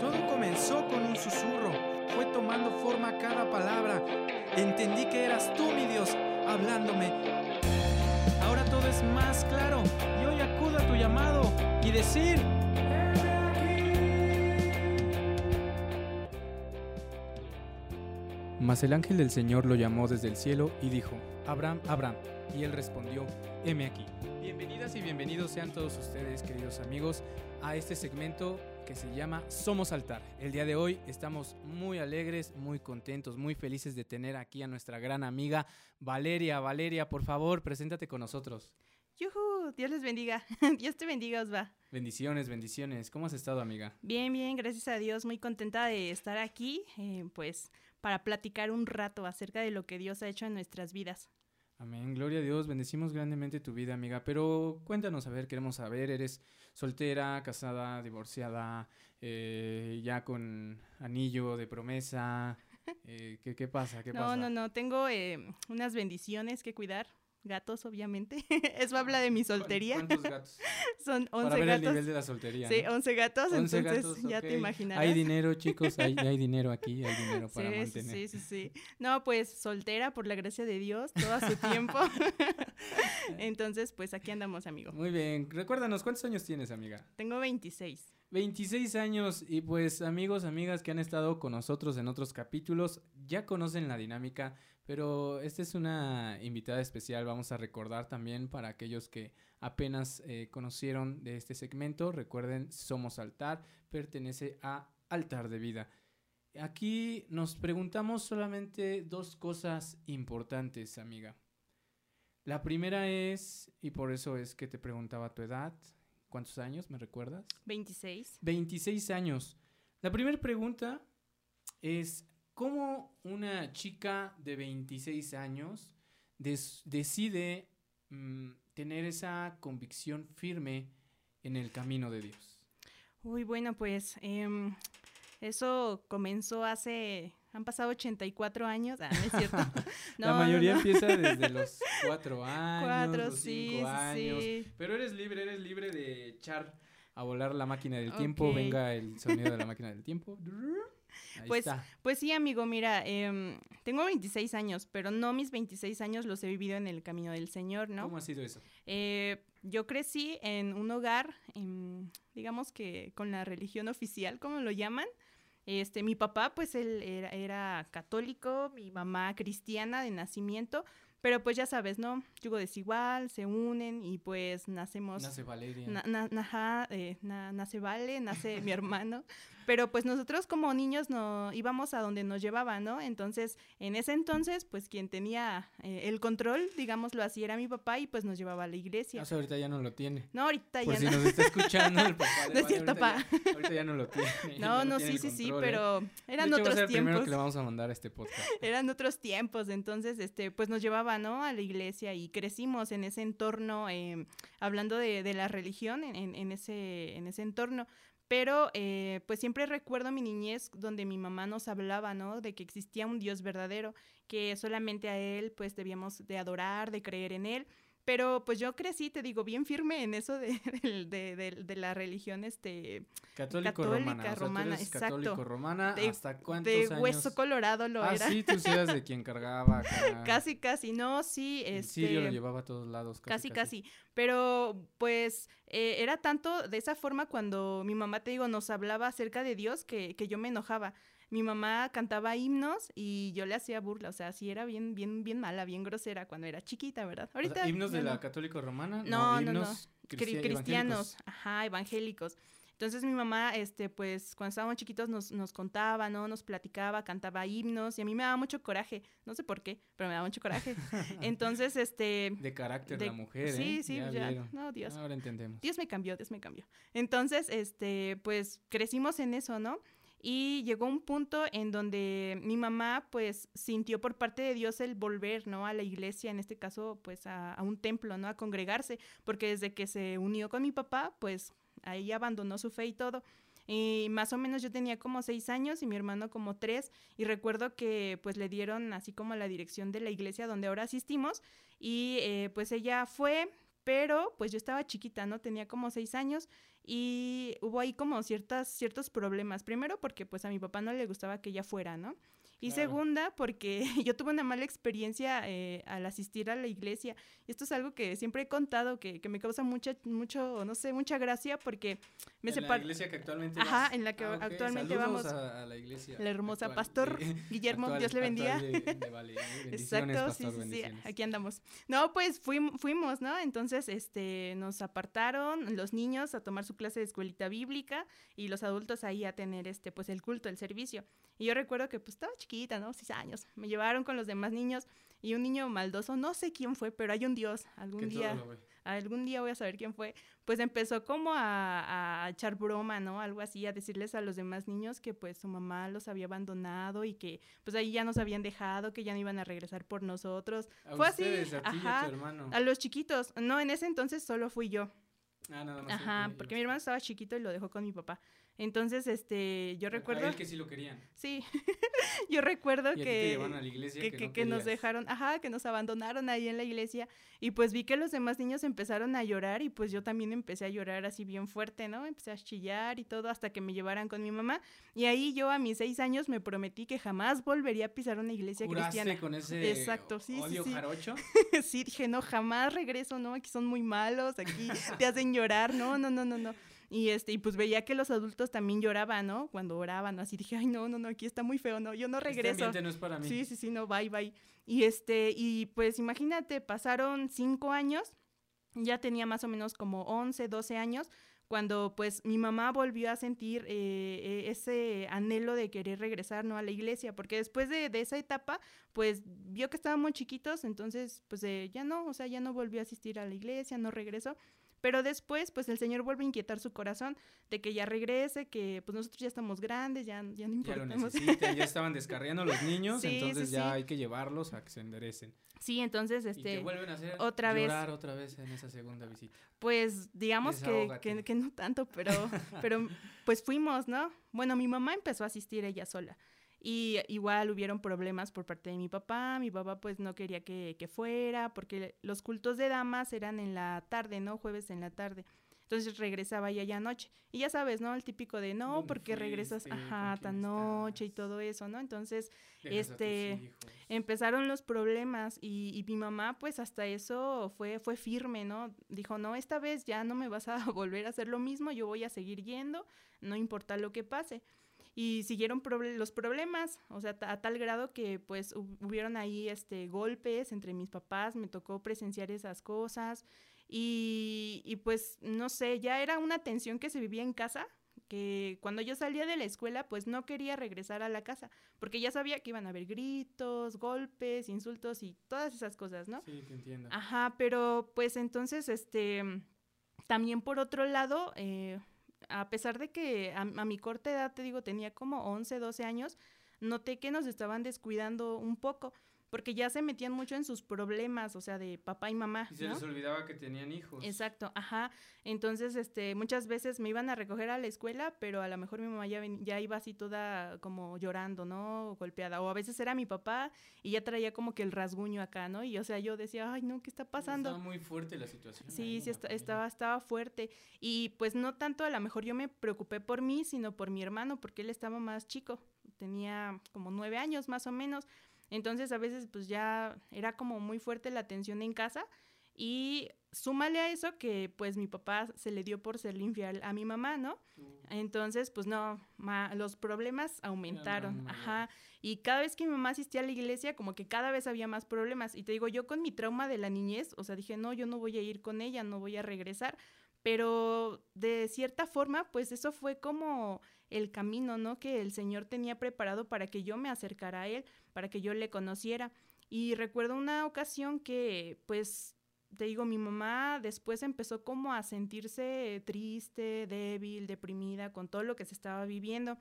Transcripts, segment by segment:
Todo comenzó con un susurro, fue tomando forma cada palabra. Entendí que eras tú, mi Dios, hablándome. Ahora todo es más claro y hoy acudo a tu llamado y decir... Mas el ángel del Señor lo llamó desde el cielo y dijo, Abraham, Abraham. Y él respondió, heme aquí. Bienvenidas y bienvenidos sean todos ustedes, queridos amigos, a este segmento que se llama Somos Altar. El día de hoy estamos muy alegres, muy contentos, muy felices de tener aquí a nuestra gran amiga Valeria. Valeria, por favor, preséntate con nosotros. ¡Yuhu! Dios les bendiga. Dios te bendiga, Osva. Bendiciones, bendiciones. ¿Cómo has estado, amiga? Bien, bien, gracias a Dios. Muy contenta de estar aquí, eh, pues, para platicar un rato acerca de lo que Dios ha hecho en nuestras vidas. Amén, gloria a Dios, bendecimos grandemente tu vida, amiga. Pero cuéntanos, a ver, queremos saber, ¿eres soltera, casada, divorciada, eh, ya con anillo de promesa? Eh, ¿qué, ¿qué, pasa? ¿Qué no, pasa? no, no, tengo eh, unas bendiciones que cuidar, gatos, obviamente. Eso habla de mi soltería. ¿Cuántos gatos? Son 11 Para ver gatos. el nivel de la soltería. Sí, ¿no? 11 gatos, 11 entonces gatos, ya te imaginarás. Hay dinero, chicos, hay, hay dinero aquí, hay dinero para sí, mantener. sí, sí, sí. No, pues soltera por la gracia de Dios, todo a su tiempo. Entonces, pues aquí andamos, amigo. Muy bien, recuérdanos, ¿cuántos años tienes, amiga? Tengo 26. 26 años y pues amigos, amigas que han estado con nosotros en otros capítulos ya conocen la dinámica, pero esta es una invitada especial, vamos a recordar también para aquellos que apenas eh, conocieron de este segmento, recuerden, Somos Altar, pertenece a Altar de Vida. Aquí nos preguntamos solamente dos cosas importantes, amiga. La primera es, y por eso es que te preguntaba tu edad, ¿cuántos años me recuerdas? 26. 26 años. La primera pregunta es, ¿cómo una chica de 26 años decide mm, tener esa convicción firme en el camino de Dios? Uy, bueno, pues em, eso comenzó hace... Han pasado 84 años. Ah, no es cierto. No, La mayoría no. empieza desde los 4 años, Cuatro, los sí, 5 sí, años. sí. Pero eres libre, eres libre de echar a volar la máquina del tiempo. Venga el sonido de la máquina del tiempo. Ahí Pues, está. pues sí, amigo, mira, em, tengo 26 años, pero no mis 26 años los he vivido en el camino del Señor, ¿no? ¿Cómo ha sido eso? Eh, yo crecí en un hogar, em, digamos que con la religión oficial, como lo llaman. Este, mi papá, pues él era, era católico, mi mamá cristiana de nacimiento, pero pues ya sabes, ¿no? Yugo desigual, se unen y pues nacemos... Nace Valeria. Na- na- eh, na- nace Vale, nace mi hermano, pero pues nosotros como niños no íbamos a donde nos llevaba, ¿no? Entonces, en ese entonces, pues quien tenía eh, el control, digámoslo así, era mi papá y pues nos llevaba a la iglesia. O sea, ahorita ya no lo tiene. no, ahorita Por ya si no. nos está escuchando el papá No es cierto, ahorita pa. ya- ahorita ya no lo tiene. No, no, tiene sí, sí, sí, ¿eh? pero eran De hecho, va a otros ser el primero tiempos. que le vamos a mandar a este podcast. Eran otros tiempos, entonces, este, pues nos llevaba, ¿no? A la iglesia y crecimos en ese entorno, eh, hablando de, de la religión, en- en ese, en ese entorno. Pero, eh, pues siempre recuerdo mi niñez donde mi mamá nos hablaba, ¿no? De que existía un Dios verdadero, que solamente a Él, pues, debíamos de adorar, de creer en Él. Pero, pues yo crecí, te digo, bien firme en eso de, de, de- de- de la religión, este, Católico Católica romana. O sea, tú romana, eres exacto. católico romana. de, ¿Hasta cuántos de años? hueso colorado lo ah, era. sí, tú eras de quien cargaba acá. Casi, casi, no, sí, El este... sirio lo llevaba a todos lados. Casi, casi. Pero, pues, eh, era tanto de esa forma cuando mi mamá, te digo, nos hablaba acerca de Dios que, que yo me enojaba. Mi mamá cantaba himnos y yo le hacía burla. O sea, sí era bien, bien, bien mala, bien grosera cuando era chiquita, ¿verdad? O sea, Ahorita. ¿Himnos de la no. católico romana? No, no, no. himnos Cri- cristi- cristianos, evangélicos. ajá, evangélicos. Entonces mi mamá, este, pues, cuando estábamos chiquitos nos, nos contaba, ¿no? Nos platicaba, cantaba himnos y a mí me daba mucho coraje. No sé por qué, pero me daba mucho coraje. Entonces, este... De carácter de- la mujer, ¿eh? Sí, sí, ya. ya. No, Dios. Ahora entendemos. Dios me cambió, Dios me cambió. Entonces, este, pues crecimos en eso, ¿no? Y llegó un punto en donde mi mamá, pues, sintió por parte de Dios el volver, ¿no? A la iglesia, en este caso, pues, a, un templo, ¿no? A congregarse, porque desde que se unió con mi papá, pues, ahí abandonó su fe y todo. Y más o menos yo tenía como seis años y mi hermano como tres. Y recuerdo que pues le dieron así como la dirección de la iglesia donde ahora asistimos. Y eh, pues ella fue, pero pues yo estaba chiquita, ¿no? Tenía como seis años y hubo ahí como ciertas, ciertos problemas. Primero porque pues a mi papá no le gustaba que ella fuera, ¿no? Y segunda, porque yo tuve una mala experiencia eh, al asistir a la iglesia. Esto es algo que siempre he contado, que, que me causa mucha, mucho, no sé, mucha gracia, porque me ¿En la iglesia que actualmente Ajá, en la que ah, actualmente vamos. A, la iglesia. La hermosa pastor Guillermo, Dios le bendiga. Exacto, sí, sí, sí, aquí andamos. No, pues fuimos, fuimos, ¿no? Entonces, este, nos apartaron los niños a tomar su clase de escuelita bíblica y los adultos ahí a tener, este, pues el culto, el servicio. Y yo recuerdo que pues estaba chiquita, ¿no? Seis años. Me llevaron con los demás niños y un niño maldoso, no sé quién fue, pero hay un Dios. Algún día, algún día voy a saber quién fue. Pues empezó como a, a, echar broma, ¿no? Algo así, a decirles a los demás niños que pues su mamá los había abandonado y que pues ahí ya nos habían dejado, que ya no iban a regresar por nosotros. A fue ustedes, así, a, ti ajá, hermano. a los chiquitos. No, en ese entonces solo fui yo. Ah, nada más. Ajá, porque mi hermano estaba chiquito y lo dejó con mi papá. Entonces, este, yo recuerdo... A él que sí lo querían. Sí, yo recuerdo ¿Y que... A la iglesia que, que, que nos dejaron, ajá, que nos abandonaron ahí en la iglesia y pues vi que los demás niños empezaron a llorar y pues yo también empecé a llorar así bien fuerte, ¿no? Empecé a chillar y todo hasta que me llevaran con mi mamá y ahí yo a mis seis años me prometí que jamás volvería a pisar una iglesia cristiana. con ese Exacto, sí, odio sí, sí. jarocho? sí, dije, no, jamás regreso, ¿no? Aquí son muy malos, aquí te hacen llorar, no, no, no, no, no. Y este, y pues veía que los adultos también lloraban, ¿no? Cuando oraban, así dije, ay, no, no, no, aquí está muy feo, no, yo no Este regreso. ambiente no es para mí. Sí, sí, sí, no, bye, bye. Y este, y pues imagínate, pasaron cinco años, ya tenía más o menos como 11, 12 años, cuando pues mi mamá volvió a sentir eh, ese anhelo de querer regresar, ¿no? A la iglesia, porque después de, de esa etapa, pues vio que estábamos chiquitos, entonces pues eh, ya no, o sea, ya no volvió a asistir a la iglesia, no regresó. Pero después, pues el Señor vuelve a inquietar su corazón de que ya regrese, que pues nosotros ya estamos grandes, ya, ya no Ya lo importamos. necesitan, ya estaban descarriando los niños, Sí, entonces sí, ya sí. hay que llevarlos a que se enderecen. Sí, entonces, y que este, vuelven a hacer otra vez. llorar otra vez en esa segunda visita. pues digamos que, que, que no tanto, pero, pero pues fuimos, ¿no? Bueno, mi mamá empezó a asistir ella sola. Y igual hubieron problemas por parte de mi papá. Mi papá pues no quería que, que fuera porque los cultos de damas eran en la tarde, ¿no? Jueves en la tarde. Entonces regresaba ya ya noche. Y ya sabes, ¿no? El típico de no, ¿Dónde porque regresas, ajá, ¿Con tan noche y todo eso, ¿no? Entonces Dejas Este, empezaron los problemas y, y mi mamá pues hasta eso fue, fue firme, ¿no? Dijo, no, esta vez ya no me vas a volver a hacer lo mismo, yo voy a seguir yendo, no importa lo que pase. Y siguieron proble- los problemas, o sea, a tal grado que pues hu- hubieron ahí este, golpes entre mis papás, me tocó presenciar esas cosas y, y pues no sé, ya era una tensión que se vivía en casa, que cuando yo salía de la escuela pues no quería regresar a la casa, porque ya sabía que iban a haber gritos, golpes, insultos y todas esas cosas, ¿no? Sí, te entiendo. Ajá, pero pues entonces, este, también por otro lado, eh, a pesar de que a, mi corta edad, te digo, tenía como 11, 12 años, noté que nos estaban descuidando un poco, porque ya se metían mucho en sus problemas, o sea, de papá y mamá, Y se ¿no? les olvidaba que tenían hijos. Exacto, ajá. Entonces, este, muchas veces me iban a recoger a la escuela, pero a lo mejor mi mamá ya, ven- ya iba así toda como llorando, ¿no? O golpeada. O a veces era mi papá y ya traía como que el rasguño acá, ¿no? Y o sea, yo decía, ay, no, ¿qué está pasando? Estaba muy fuerte la situación. Sí, sí, estaba, estaba fuerte. Y pues no tanto, a lo mejor yo me preocupé por mí, sino por mi hermano, porque él estaba más chico. Tenía como nueve años más o menos. Entonces a veces pues ya era como muy fuerte la tensión en casa. Y súmale a eso que pues mi papá se le dio por ser infiel a mi mamá, ¿no? Tú- Entonces, pues no, ma- los problemas aumentaron, ajá. Y cada vez que mi mamá asistía a la iglesia, como que cada vez había más problemas. Y te digo, yo con mi trauma de la niñez, o sea, dije, no, yo no voy a ir con ella, no voy a regresar. Pero de cierta forma, pues eso fue como el camino, ¿no? Que el Señor tenía preparado para que yo me acercara a Él, para que yo le conociera. Y recuerdo una ocasión que, pues, te digo, mi mamá después empezó como a sentirse triste, débil, deprimida con todo lo que se estaba viviendo.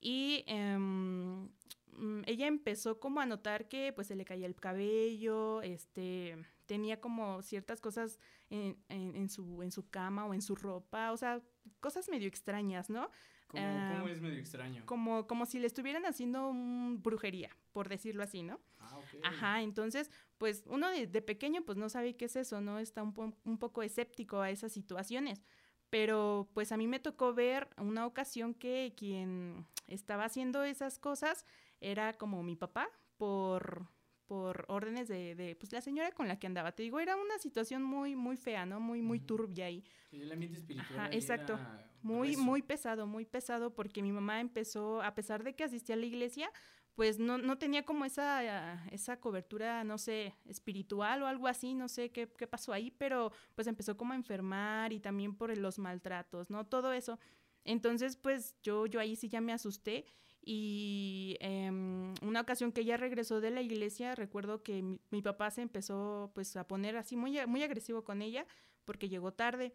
Y em, mm, ella empezó como a notar que pues se le caía el cabello, este, tenía como ciertas cosas en, en, su, en su cama o en su ropa, o sea, cosas medio extrañas, ¿no? ¿Cómo, ¿cómo ah, es medio extraño? Como, como si le estuvieran haciendo un brujería, por decirlo así, ¿no? Ah. Ajá, entonces, pues uno de, de, pequeño pues no sabe qué es eso, ¿no? Está un, un poco escéptico a esas situaciones. Pero pues a mí me tocó ver una ocasión que quien estaba haciendo esas cosas era como mi papá por por órdenes de, de, pues la señora con la que andaba. Te digo, era una situación muy, muy fea, ¿no? Muy, muy turbia ahí. Sí, el ambiente espiritual. Ajá, exacto. Muy, muy pesado, muy pesado, porque mi mamá empezó, a pesar de que asistía a la iglesia, pues no, no tenía como esa, esa cobertura, no sé, espiritual o algo así, no sé qué, qué pasó ahí, pero pues empezó como a enfermar y también por los maltratos, ¿no? Todo eso. Entonces, pues yo, yo ahí sí ya me asusté y em, una ocasión que ella regresó de la iglesia, recuerdo que mi, papá se empezó pues a poner así muy, muy agresivo con ella porque llegó tarde.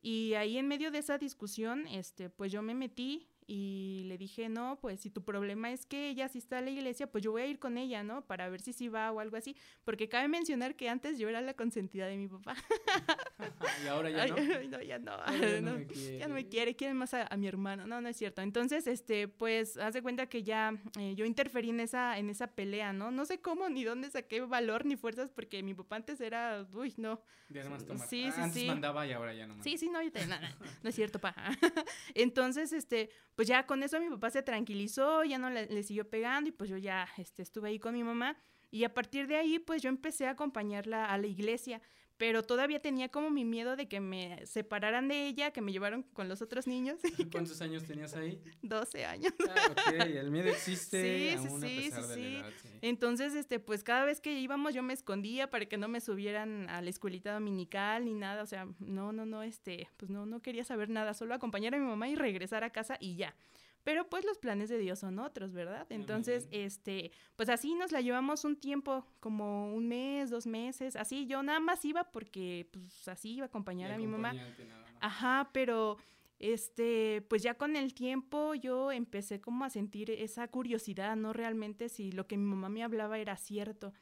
Y ahí en medio de esa discusión, este, pues yo me metí y le dije, no, pues si tu problema es que ella sí está a la iglesia, pues yo voy a ir con ella, ¿no? Para ver si sí va o algo así. Porque cabe mencionar que antes yo era la consentida de mi papá. y ahora ya no. no, ya no. Ya no, me quiere. ya no me quiere, más a, mi hermano. No, no es cierto. Entonces, este, pues, haz de cuenta que ya eh, yo interferí en esa, en esa pelea, ¿no? No sé cómo ni dónde saqué valor ni fuerzas, porque mi papá antes era, uy, no. De armas tomar. Sí, sí, antes sí. mandaba y ahora ya no manda. Sí, sí, no, no, no es cierto, pa. Entonces, este, pues ya con eso mi papá se tranquilizó, ya no le, siguió pegando y pues yo ya este, estuve ahí con mi mamá. Y a partir de ahí pues yo empecé a acompañarla a la iglesia, pero todavía tenía como mi miedo de que me separaran de ella, que me llevaron con los otros niños. ¿Cuántos años tenías ahí? 12 años. Ah, ok, el miedo existe sí, aún sí, a pesar de sí. la edad, sí. Entonces, este, pues cada vez que íbamos yo me escondía para que no me subieran a la escuelita dominical ni nada, o sea, no, no, no, este, pues no, no quería saber nada, solo acompañar a mi mamá y regresar a casa y ya. Pero pues los planes de Dios son otros, ¿verdad? Entonces, este, pues así nos la llevamos un tiempo, como un mes, dos meses, así. Yo nada más iba porque, pues así iba a acompañar a mi mamá. Ajá, pero este, pues ya con el tiempo yo empecé como a sentir esa curiosidad, ¿no? Realmente si lo que mi mamá me hablaba era cierto.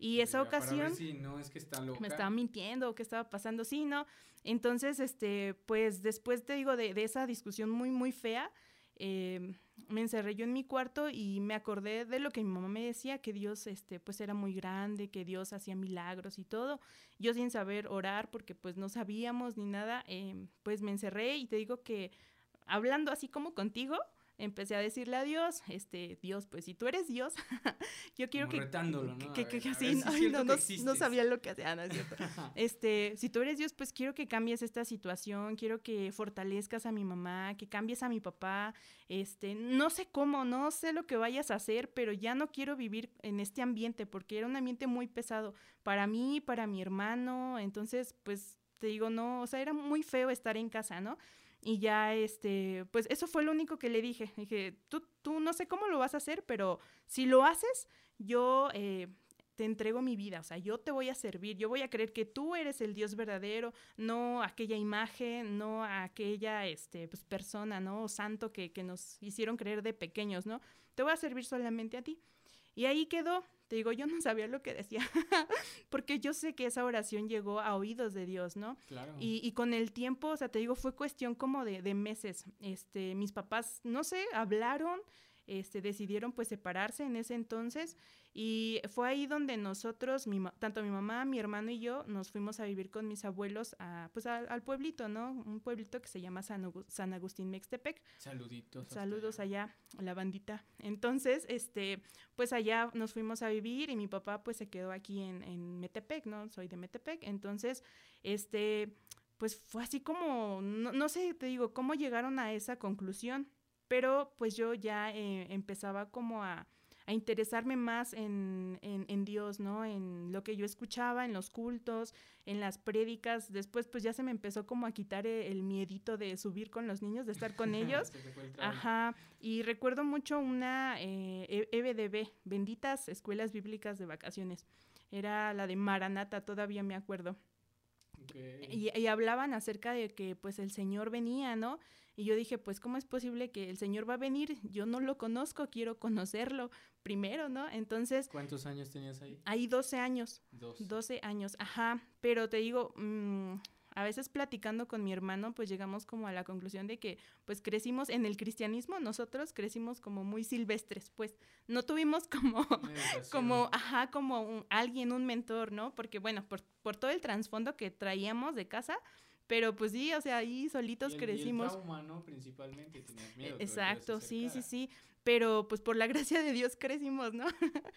Y esa ocasión... Para ver si no es que está loca. Me estaba mintiendo, ¿qué estaba pasando? Sí, ¿no? Entonces, este, pues después te digo de, de esa discusión muy, muy fea, eh, me encerré yo en mi cuarto y me acordé de lo que mi mamá me decía, que Dios este, pues era muy grande, que Dios hacía milagros y todo. Yo sin saber orar, porque pues no sabíamos ni nada, eh, pues me encerré y te digo que hablando así como contigo, empecé a decirle a Dios, este, Dios, pues si tú eres Dios, yo quiero que, ¿no? que, que, así, no, no, sabía lo que hacía, no es cierto. este, si tú eres Dios, pues quiero que cambies esta situación, quiero que fortalezcas a mi mamá, que cambies a mi papá, este, no sé cómo, no sé lo que vayas a hacer, pero ya no quiero vivir en este ambiente porque era un ambiente muy pesado para mí, para mi hermano, entonces, pues te digo, no, o sea, era muy feo estar en casa, ¿no? Y ya, este, pues eso fue lo único que le dije. Dije, tú, tú no sé cómo lo vas a hacer, pero si lo haces, yo eh, te entrego mi vida. O sea, yo te voy a servir. Yo voy a creer que tú eres el Dios verdadero, no aquella imagen, no aquella, este, pues, persona, ¿no? santo que, que nos hicieron creer de pequeños, ¿no? Te voy a servir solamente a ti. Y ahí quedó. Te digo, yo no sabía lo que decía, porque yo sé que esa oración llegó a oídos de Dios, ¿no? Claro. Y, y con el tiempo, o sea, te digo, fue cuestión como de, de meses. Este, mis papás, no sé, hablaron, este, decidieron pues separarse en ese entonces y fue ahí donde nosotros, mi, tanto mi mamá, mi hermano y yo, nos fuimos a vivir con mis abuelos a, pues al pueblito, ¿no? Un pueblito que se llama San, San Agustín Mextepec. Saluditos. Saludos allá. allá, la bandita. Entonces, este, pues allá nos fuimos a vivir y mi papá pues se quedó aquí en, en Metepec, ¿no? Soy de Metepec. Entonces, este, pues fue así como, no, no sé, te digo, cómo llegaron a esa conclusión pero pues yo ya eh, empezaba como a, a interesarme más en, en, en, Dios, ¿no? En lo que yo escuchaba, en los cultos, en las prédicas. Después, pues ya se me empezó como a quitar el, el miedito de subir con los niños, de estar con ellos. Ajá. Y recuerdo mucho una eh, EBDB, e Benditas Escuelas Bíblicas de Vacaciones. Era la de Maranata, todavía me acuerdo. Okay. Y, y hablaban acerca de que pues el Señor venía, ¿no? Y yo dije, pues, ¿cómo es posible que el Señor va a venir? Yo no lo conozco, quiero conocerlo primero, ¿no? Entonces... ¿Cuántos años tenías ahí? Ahí 12 años. 12 años, ajá. Pero te digo, mmm, a veces platicando con mi hermano, pues llegamos como a la conclusión de que pues crecimos en el cristianismo, nosotros crecimos como muy silvestres, pues no tuvimos como, como, ajá, como un, alguien, un mentor, ¿no? Porque bueno, por, por todo el trasfondo que traíamos de casa, pero pues sí, o sea, ahí solitos crecimos. Y Principalmente, tenías miedo. Exacto, sí, sí, sí pero pues por la gracia de Dios crecimos, ¿no?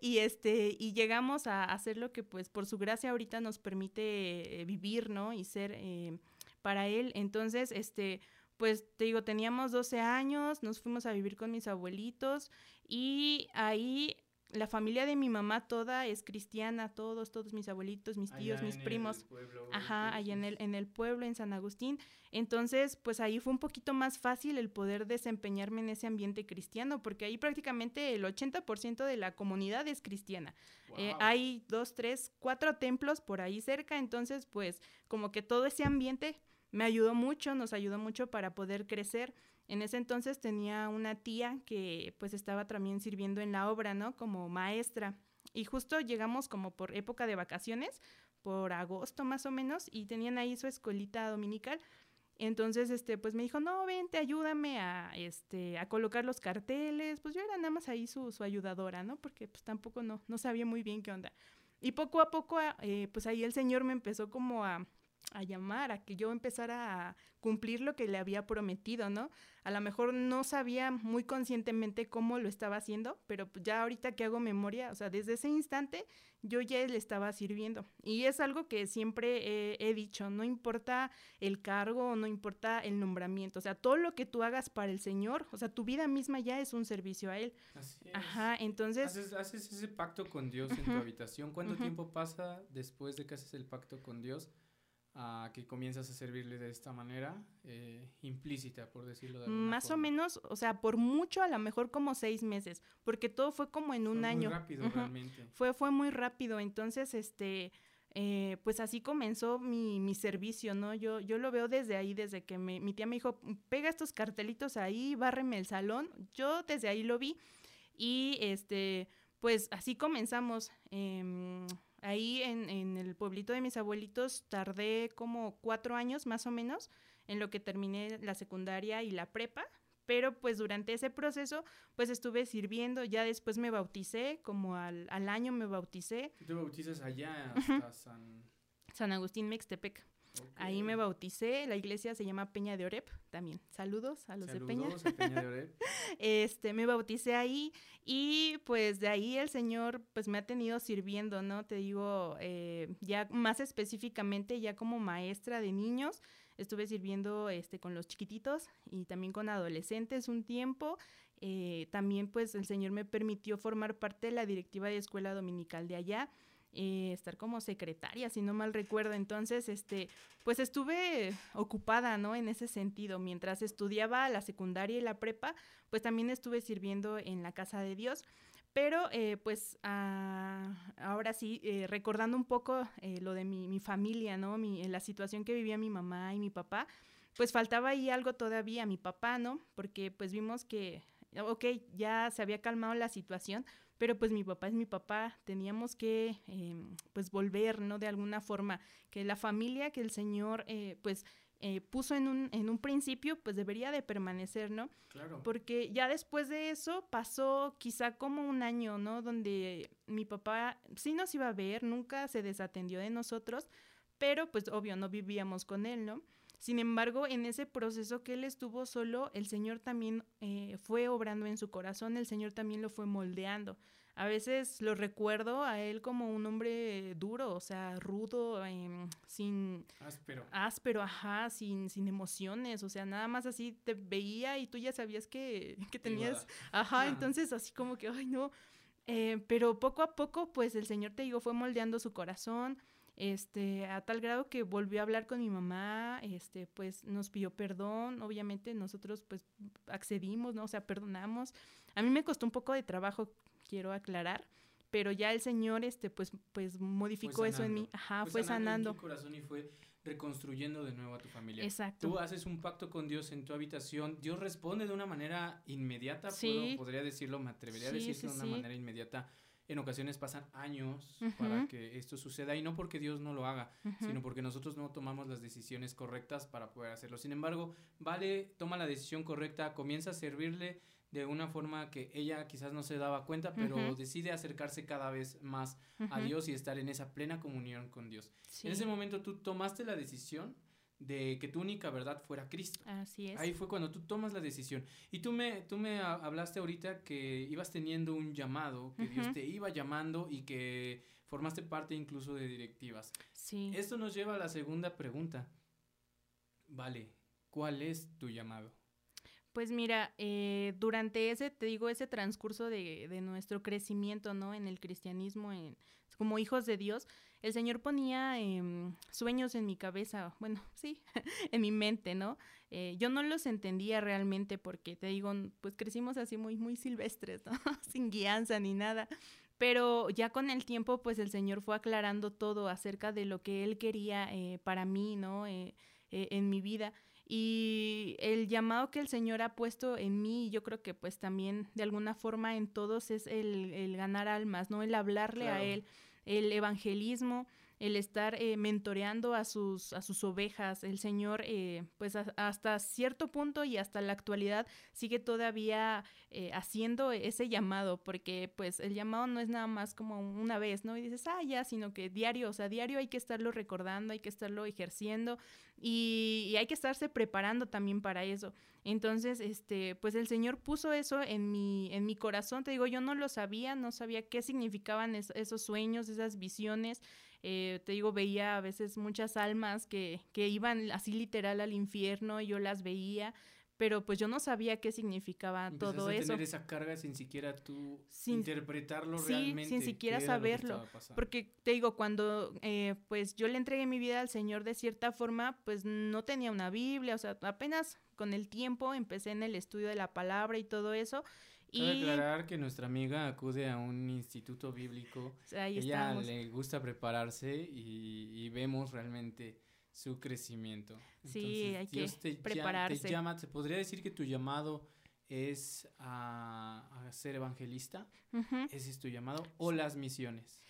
y este, y llegamos a hacer lo que pues por su gracia ahorita nos permite eh, vivir, ¿no? Y ser eh, para Él. Entonces, este, pues te digo, teníamos 12 años, nos fuimos a vivir con mis abuelitos y ahí la familia de mi mamá toda es cristiana, todos, todos mis abuelitos, mis tíos, mis primos. ajá, allá en el, en el pueblo, en San Agustín. Entonces, pues ahí fue un poquito más fácil el poder desempeñarme en ese ambiente cristiano, porque ahí prácticamente el 80% de la comunidad es cristiana. Eh, hay dos, tres, cuatro templos por ahí cerca, entonces, pues como que todo ese ambiente me ayudó mucho, nos ayudó mucho para poder crecer. En ese entonces tenía una tía que pues estaba también sirviendo en la obra, ¿no? Como maestra. Y justo llegamos como por época de vacaciones, por agosto más o menos, y tenían ahí su escuelita dominical. Entonces, este, pues me dijo, no, vente, ayúdame a, este, a colocar los carteles. Pues yo era nada más ahí su, ayudadora, ¿no? Porque pues tampoco no, no sabía muy bien qué onda. Y poco a poco, eh, pues ahí el Señor me empezó como a, a llamar, a que yo empezara a cumplir lo que le había prometido, ¿no? A lo mejor no sabía muy conscientemente cómo lo estaba haciendo, pero pues ya ahorita que hago memoria, o sea, desde ese instante yo ya le estaba sirviendo. Y es algo que siempre he, dicho, no importa el cargo, no importa el nombramiento, o sea, todo lo que tú hagas para el Señor, o sea, tu vida misma ya es un servicio a Él. Así es. Ajá, entonces... Haces, ese pacto con Dios en tu habitación. ¿Cuánto tiempo pasa después de que haces el pacto con Dios? A que comienzas a servirle de esta manera eh, implícita, por decirlo de alguna Más o menos, o sea, por mucho, a lo mejor como seis meses, porque todo fue como en un año. Muy rápido, realmente. Fue, fue muy rápido, entonces, este, eh, pues así comenzó mi, mi, servicio, ¿no? Yo, yo lo veo desde ahí, desde que mi tía me dijo, pega estos cartelitos ahí, bárreme el salón, yo desde ahí lo vi y, este, pues así comenzamos. Eh, Ahí en, en, el pueblito de mis abuelitos tardé como cuatro años más o menos en lo que terminé la secundaria y la prepa, pero pues durante ese proceso pues estuve sirviendo, ya después me bauticé, como al, al año me bauticé. ¿Te bautizas allá hasta San... San Agustín Mextepec. Ahí me bauticé, la iglesia se llama Peña de Orep, también. Saludos a los de Peña. A Peña de Orep. este, me bauticé ahí y pues de ahí el Señor pues me ha tenido sirviendo, ¿no? Te digo, eh, ya más específicamente ya como maestra de niños, estuve sirviendo este, con los chiquititos y también con adolescentes un tiempo. Eh, también pues el Señor me permitió formar parte de la directiva de escuela dominical de allá. Eh, estar como secretaria, si no mal recuerdo. Entonces, este, pues estuve ocupada, ¿no? En ese sentido. Mientras estudiaba la secundaria y la prepa, pues también estuve sirviendo en la casa de Dios. Pero, eh, pues, ah, ahora sí, eh, recordando un poco lo de mi, mi, familia, ¿no? Mi, la situación que vivía mi mamá y mi papá, pues faltaba ahí algo todavía mi papá, ¿no? Porque pues vimos que, ok, ya se había calmado la situación, pero pues mi papá es mi papá, teníamos que em, pues volver, ¿no? De alguna forma, que la familia que el Señor eh, pues eh, puso en un, en un principio, pues debería de permanecer, ¿no? Claro. Porque ya después de eso pasó quizá como un año, ¿no? Donde mi papá sí nos iba a ver, nunca se desatendió de nosotros, pero pues obvio no vivíamos con él, ¿no? Sin embargo, en ese proceso que él estuvo solo, el Señor también eh, fue obrando en su corazón, el Señor también lo fue moldeando. A veces lo recuerdo a él como un hombre duro, o sea, rudo, em, sin... Áspero. Áspero, ajá, sin, sin emociones, o sea, nada más así te veía y tú ya sabías que, que tenías... Ajá, entonces así como que, ay, no. Eh, pero poco a poco, pues el Señor, te digo, fue moldeando su corazón este, a tal grado que volvió a hablar con mi mamá, este, pues nos pidió perdón, obviamente nosotros pues accedimos, ¿no? O sea, perdonamos. A mí me costó un poco de trabajo, quiero aclarar, pero ya el Señor, este, pues, pues modificó eso en mí, ajá, fue, sanando. corazón y fue reconstruyendo de nuevo a tu familia. Exacto. Tú haces un pacto con Dios en tu habitación, Dios responde de una manera inmediata, puedo, podría decirlo, me atrevería a decirlo de una manera inmediata. En ocasiones pasan años para que esto suceda y no porque Dios no lo haga, sino porque nosotros no tomamos las decisiones correctas para poder hacerlo. Sin embargo, Vale toma la decisión correcta, comienza a servirle de una forma que ella quizás no se daba cuenta, pero decide acercarse cada vez más a Dios y estar en esa plena comunión con Dios. En ese momento tú tomaste la decisión de que tu única verdad fuera Cristo. Así es. Ahí fue cuando tú tomas la decisión. Y tú me, tú me hablaste ahorita que ibas teniendo un llamado, que Dios te iba llamando y que formaste parte incluso de directivas. Sí. Esto nos lleva a la segunda pregunta. Vale, ¿cuál es tu llamado? Pues mira, eh, durante ese, te digo, ese transcurso de, de, nuestro crecimiento, ¿no? En el cristianismo, en, como hijos de Dios, el Señor ponía em, sueños en mi cabeza, bueno, sí, en mi mente, ¿no? Eh, yo no los entendía realmente porque, te digo, pues crecimos así muy, muy silvestres, ¿no? Sin guianza ni nada. Pero ya con el tiempo, pues el Señor fue aclarando todo acerca de lo que Él quería eh, para mí, ¿no? en mi vida. Y el llamado que el Señor ha puesto en mí, yo creo que pues también de alguna forma en todos es el, el ganar almas, ¿no? El hablarle a Él, el evangelismo, el estar eh, mentoreando a sus, a sus ovejas. El Señor, eh, pues hasta cierto punto y hasta la actualidad, sigue todavía eh, haciendo ese llamado, porque pues el llamado no es nada más como una vez, ¿no? Y dices, ah, ya, sino que diario, o sea, diario hay que estarlo recordando, hay que estarlo ejerciendo y, y hay que estarse preparando también para eso. Entonces, este, pues el Señor puso eso en mi, en mi corazón. Te digo, yo no lo sabía, no sabía qué significaban esos sueños, esas visiones. Eh, te digo, veía a veces muchas almas que, que iban así literal al infierno y yo las veía pero pues yo no sabía qué significaba todo a eso. tener esa carga sin siquiera tú interpretarlo sí, realmente. sin siquiera saberlo. Porque te digo, cuando eh, pues yo le entregué mi vida al Señor de cierta forma, pues no tenía una Biblia, o sea, apenas con el tiempo empecé en el estudio de la palabra y todo eso. Cabe y... aclarar que nuestra amiga acude a un instituto bíblico. Ahí Ella le gusta prepararse y, vemos realmente su crecimiento. sí, hay que prepararse. te llama, ¿se podría decir que tu llamado es a, ser evangelista? ¿Ese es tu llamado? ¿O las misiones?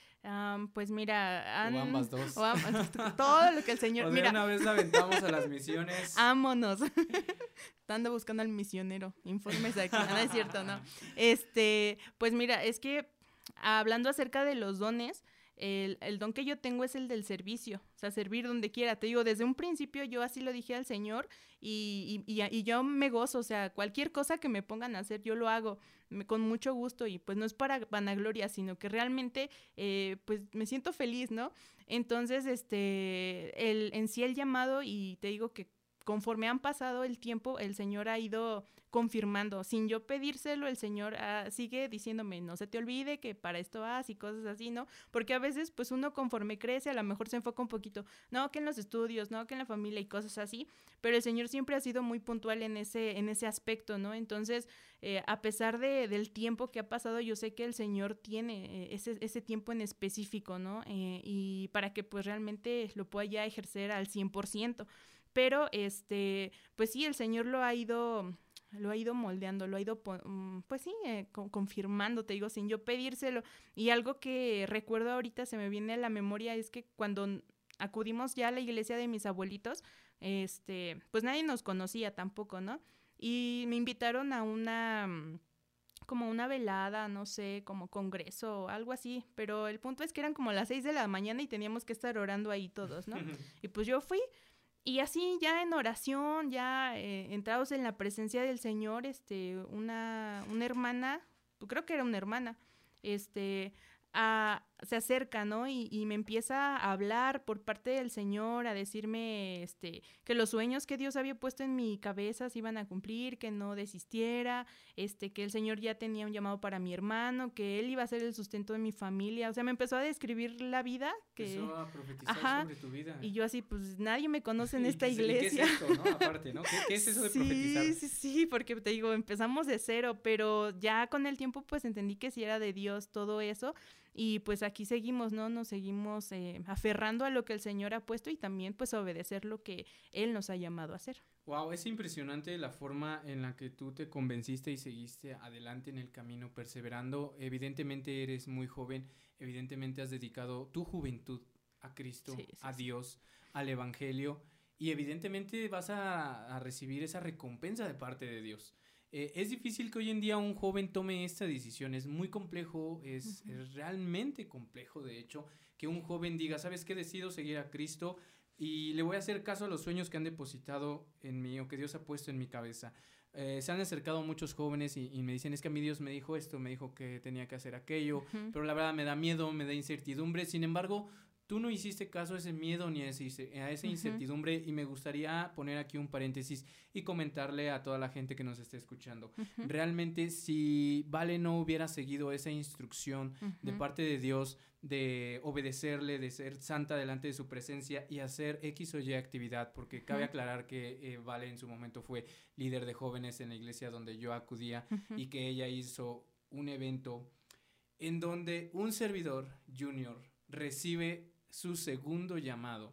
Pues mira, o ambas dos. todo lo que el Señor. mira. una vez aventamos a las misiones. Ámonos. Ando buscando al misionero. Informes aquí. No, es cierto, no. Este, pues mira, es que hablando acerca de los dones, el, el, don que yo tengo es el del servicio, servir donde quiera. Te digo, desde un principio yo así lo dije al Señor y, y, y, yo me gozo, o sea, cualquier cosa que me pongan a hacer, yo lo hago con mucho gusto y pues no es para vanagloria, sino que realmente eh, pues me siento feliz, ¿no? Entonces, este, el, en sí el llamado y te digo que conforme han pasado el tiempo, el Señor ha ido confirmando, sin yo pedírselo, el Señor ah, sigue diciéndome, no se te olvide que para esto vas y cosas así, ¿no? Porque a veces, pues uno conforme crece, a lo mejor se enfoca un poquito, no, que en los estudios, no, que en la familia y cosas así, pero el Señor siempre ha sido muy puntual en ese, en ese aspecto, ¿no? Entonces, eh, a pesar de, del tiempo que ha pasado, yo sé que el Señor tiene eh, ese, ese, tiempo en específico, ¿no? Eh, y para que pues realmente lo pueda ya ejercer al 100% pero este, pues sí, el Señor lo ha ido lo ha ido moldeando, lo ha ido, mm, pues sí, eh, confirmando, te digo, sin yo pedírselo. Y algo que recuerdo ahorita se me viene a la memoria es que cuando acudimos ya a la iglesia de mis abuelitos, este, pues nadie nos conocía tampoco, ¿no? Y me invitaron a una mm, como una velada, no sé, como congreso o algo así, pero el punto es que eran como las seis de la mañana y teníamos que estar orando ahí todos, ¿no? y pues yo fui y así ya en oración, ya eh, entrados en la presencia del Señor, este, una, una hermana, creo que era una hermana, este, se acerca, ¿no? Y, me empieza a hablar por parte del Señor, a decirme este, que los sueños que Dios había puesto en mi cabeza se iban a cumplir, que no desistiera, este, que el Señor ya tenía un llamado para mi hermano, que él iba a ser el sustento de mi familia. O sea, me empezó a describir la vida. Que... Empezó a profetizar sobre tu vida. Y yo así, pues nadie me conoce en esta iglesia. ¿Qué es esto, no? Aparte, ¿no? ¿Qué, es eso de profetizar? Sí, sí, sí, porque te digo, empezamos de cero, pero ya con el tiempo pues entendí que sí era de Dios todo eso. y pues aquí seguimos, ¿no? Nos seguimos eh, aferrando a lo que el Señor ha puesto y también pues obedecer lo que Él nos ha llamado a hacer. Wow, es impresionante la forma en la que tú te convenciste y seguiste adelante en el camino, perseverando. Evidentemente eres muy joven, evidentemente has dedicado tu juventud a Cristo, a Dios, al Evangelio, y evidentemente vas a, recibir esa recompensa de parte de Dios. Eh, es difícil que hoy en día un joven tome esta decisión, es muy complejo, es, es realmente complejo, de hecho, que un joven diga, ¿sabes qué? Decido seguir a Cristo y le voy a hacer caso a los sueños que han depositado en mí o que Dios ha puesto en mi cabeza. Eh, se han acercado muchos jóvenes y, me dicen, es que a mí Dios me dijo esto, me dijo que tenía que hacer aquello, pero la verdad me da miedo, me da incertidumbre. Sin embargo, tú no hiciste caso a ese miedo ni a, esa incertidumbre y me gustaría poner aquí un paréntesis y comentarle a toda la gente que nos esté escuchando. Realmente si Vale no hubiera seguido esa instrucción de parte de Dios de obedecerle, de ser santa delante de su presencia y hacer X o Y actividad, porque cabe aclarar que eh, Vale en su momento fue líder de jóvenes en la iglesia donde yo acudía y que ella hizo un evento en donde un servidor junior recibe su segundo llamado.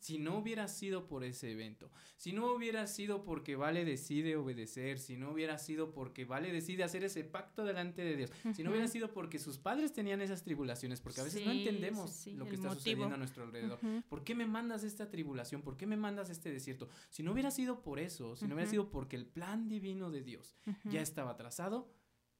Si no hubiera sido por ese evento, si no hubiera sido porque Vale decide obedecer, si no hubiera sido porque Vale decide hacer ese pacto delante de Dios, si no hubiera sido porque sus padres tenían esas tribulaciones, porque a veces no entendemos lo que está sucediendo a nuestro alrededor. ¿Por qué me mandas esta tribulación? ¿Por qué me mandas este desierto? Si no hubiera sido por eso, si no hubiera sido porque el plan divino de Dios ya estaba trazado,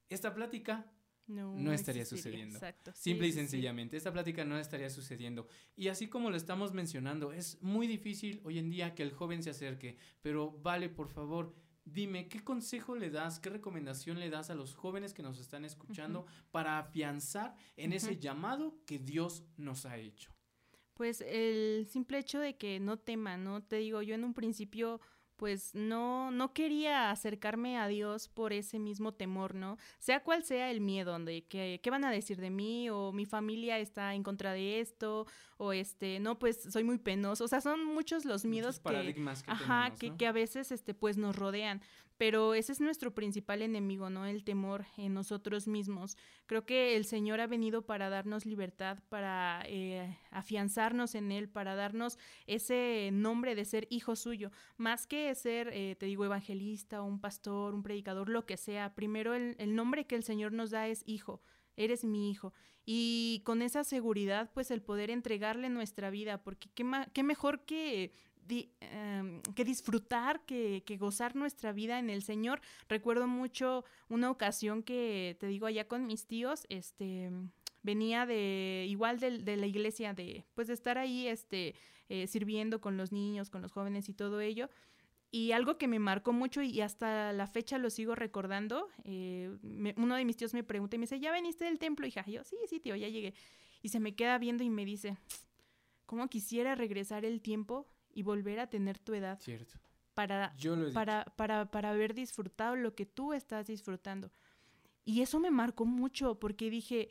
esta plática no, estaría sucediendo. Simple y sencillamente, esta plática no estaría sucediendo. Y así como lo estamos mencionando, es muy difícil hoy en día que el joven se acerque, pero vale, por favor, dime, ¿qué consejo le das, qué recomendación le das a los jóvenes que nos están escuchando para afianzar en ese llamado que Dios nos ha hecho? Pues el simple hecho de que no teman, ¿no? Te digo, yo en un principio pues no, no quería acercarme a Dios por ese mismo temor, ¿no? Sea cual sea el miedo, de que, ¿qué van a decir de mí? O mi familia está en contra de esto, o este, no, pues soy muy penoso. O sea, son muchos los miedos que, ajá, que, que, a veces, este, pues nos rodean pero ese es nuestro principal enemigo, ¿no? El temor en nosotros mismos. Creo que el Señor ha venido para darnos libertad, para eh, afianzarnos en Él, para darnos ese nombre de ser hijo suyo, más que ser, eh, te digo, evangelista, un pastor, un predicador, lo que sea. Primero el, nombre que el Señor nos da es hijo eres mi hijo. Y con esa seguridad, pues el poder entregarle nuestra vida, porque qué, qué mejor que Em, que disfrutar, que, gozar nuestra vida en el Señor. Recuerdo mucho una ocasión que, te digo, allá con mis tíos, este venía de igual de, la iglesia de pues de estar ahí este eh, sirviendo con los niños con los jóvenes y todo ello. Y algo que me marcó mucho y hasta la fecha lo sigo recordando eh, uno de mis tíos me pregunta y me dice ya veniste del templo hija y yo sí sí tío ya llegué y se me queda viendo y me dice cómo quisiera regresar el tiempo y volver a tener tu edad. Cierto. Para, para, para, para haber disfrutado lo que tú estás disfrutando. Y eso me marcó mucho porque dije,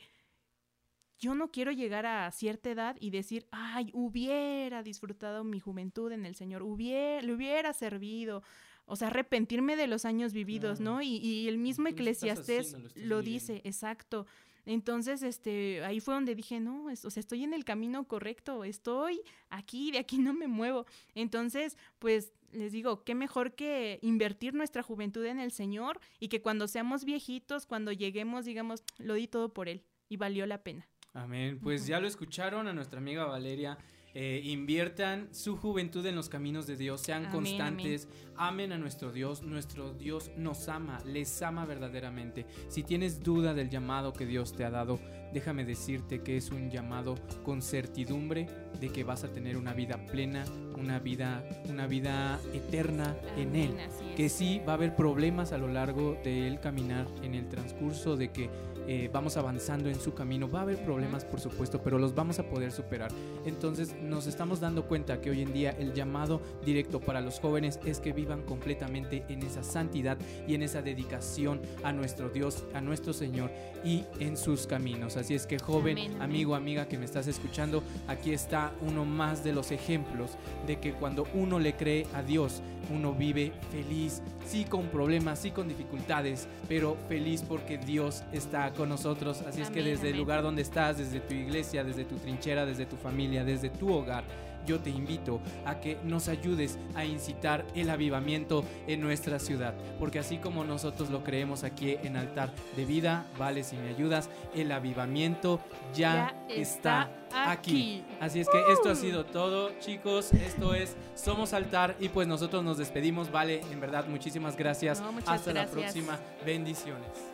yo no quiero llegar a cierta edad y decir, ay, hubiera disfrutado mi juventud en el Señor, hubiera, le hubiera servido, o sea, arrepentirme de los años vividos, ¿no? Y, y, el mismo Eclesiastés lo, dice, exacto. Entonces, este, ahí fue donde dije, no, o sea, estoy en el camino correcto, estoy aquí, de aquí no me muevo. Entonces, pues les digo, qué mejor que invertir nuestra juventud en el Señor y que cuando seamos viejitos, cuando lleguemos, digamos, lo di todo por Él y valió la pena. Amén. Pues ya lo escucharon a nuestra amiga Valeria. Eh, inviertan su juventud en los caminos de Dios, sean constantes, amen a nuestro Dios, nuestro Dios nos ama, les ama verdaderamente. Si tienes duda del llamado que Dios te ha dado, déjame decirte que es un llamado con certidumbre de que vas a tener una vida plena, una vida, una vida eterna en Él. Que sí va a haber problemas a lo largo de él caminar en el transcurso de que eh, vamos avanzando en su camino. Va a haber problemas, por supuesto, pero los vamos a poder superar. Entonces nos estamos dando cuenta que hoy en día el llamado directo para los jóvenes es que vivan completamente en esa santidad y en esa dedicación a nuestro Dios, a nuestro Señor y en sus caminos. Así es que joven, amigo, amiga que me estás escuchando, aquí está uno más de los ejemplos de que cuando uno le cree a Dios, uno vive feliz, sí con problemas, sí con dificultades, pero feliz porque Dios está con nosotros. Así es que desde el lugar donde estás, desde tu iglesia, desde tu trinchera, desde tu familia, desde tu hogar, yo te invito a que nos ayudes a incitar el avivamiento en nuestra ciudad. Porque así como nosotros lo creemos aquí en Altar de Vida, vale si me ayudas, el avivamiento ya, está, aquí. Así es que esto ha sido todo, chicos. Esto es Somos Altar y pues nosotros nos despedimos. Vale, en verdad, muchísimas gracias. Hasta la próxima. Bendiciones.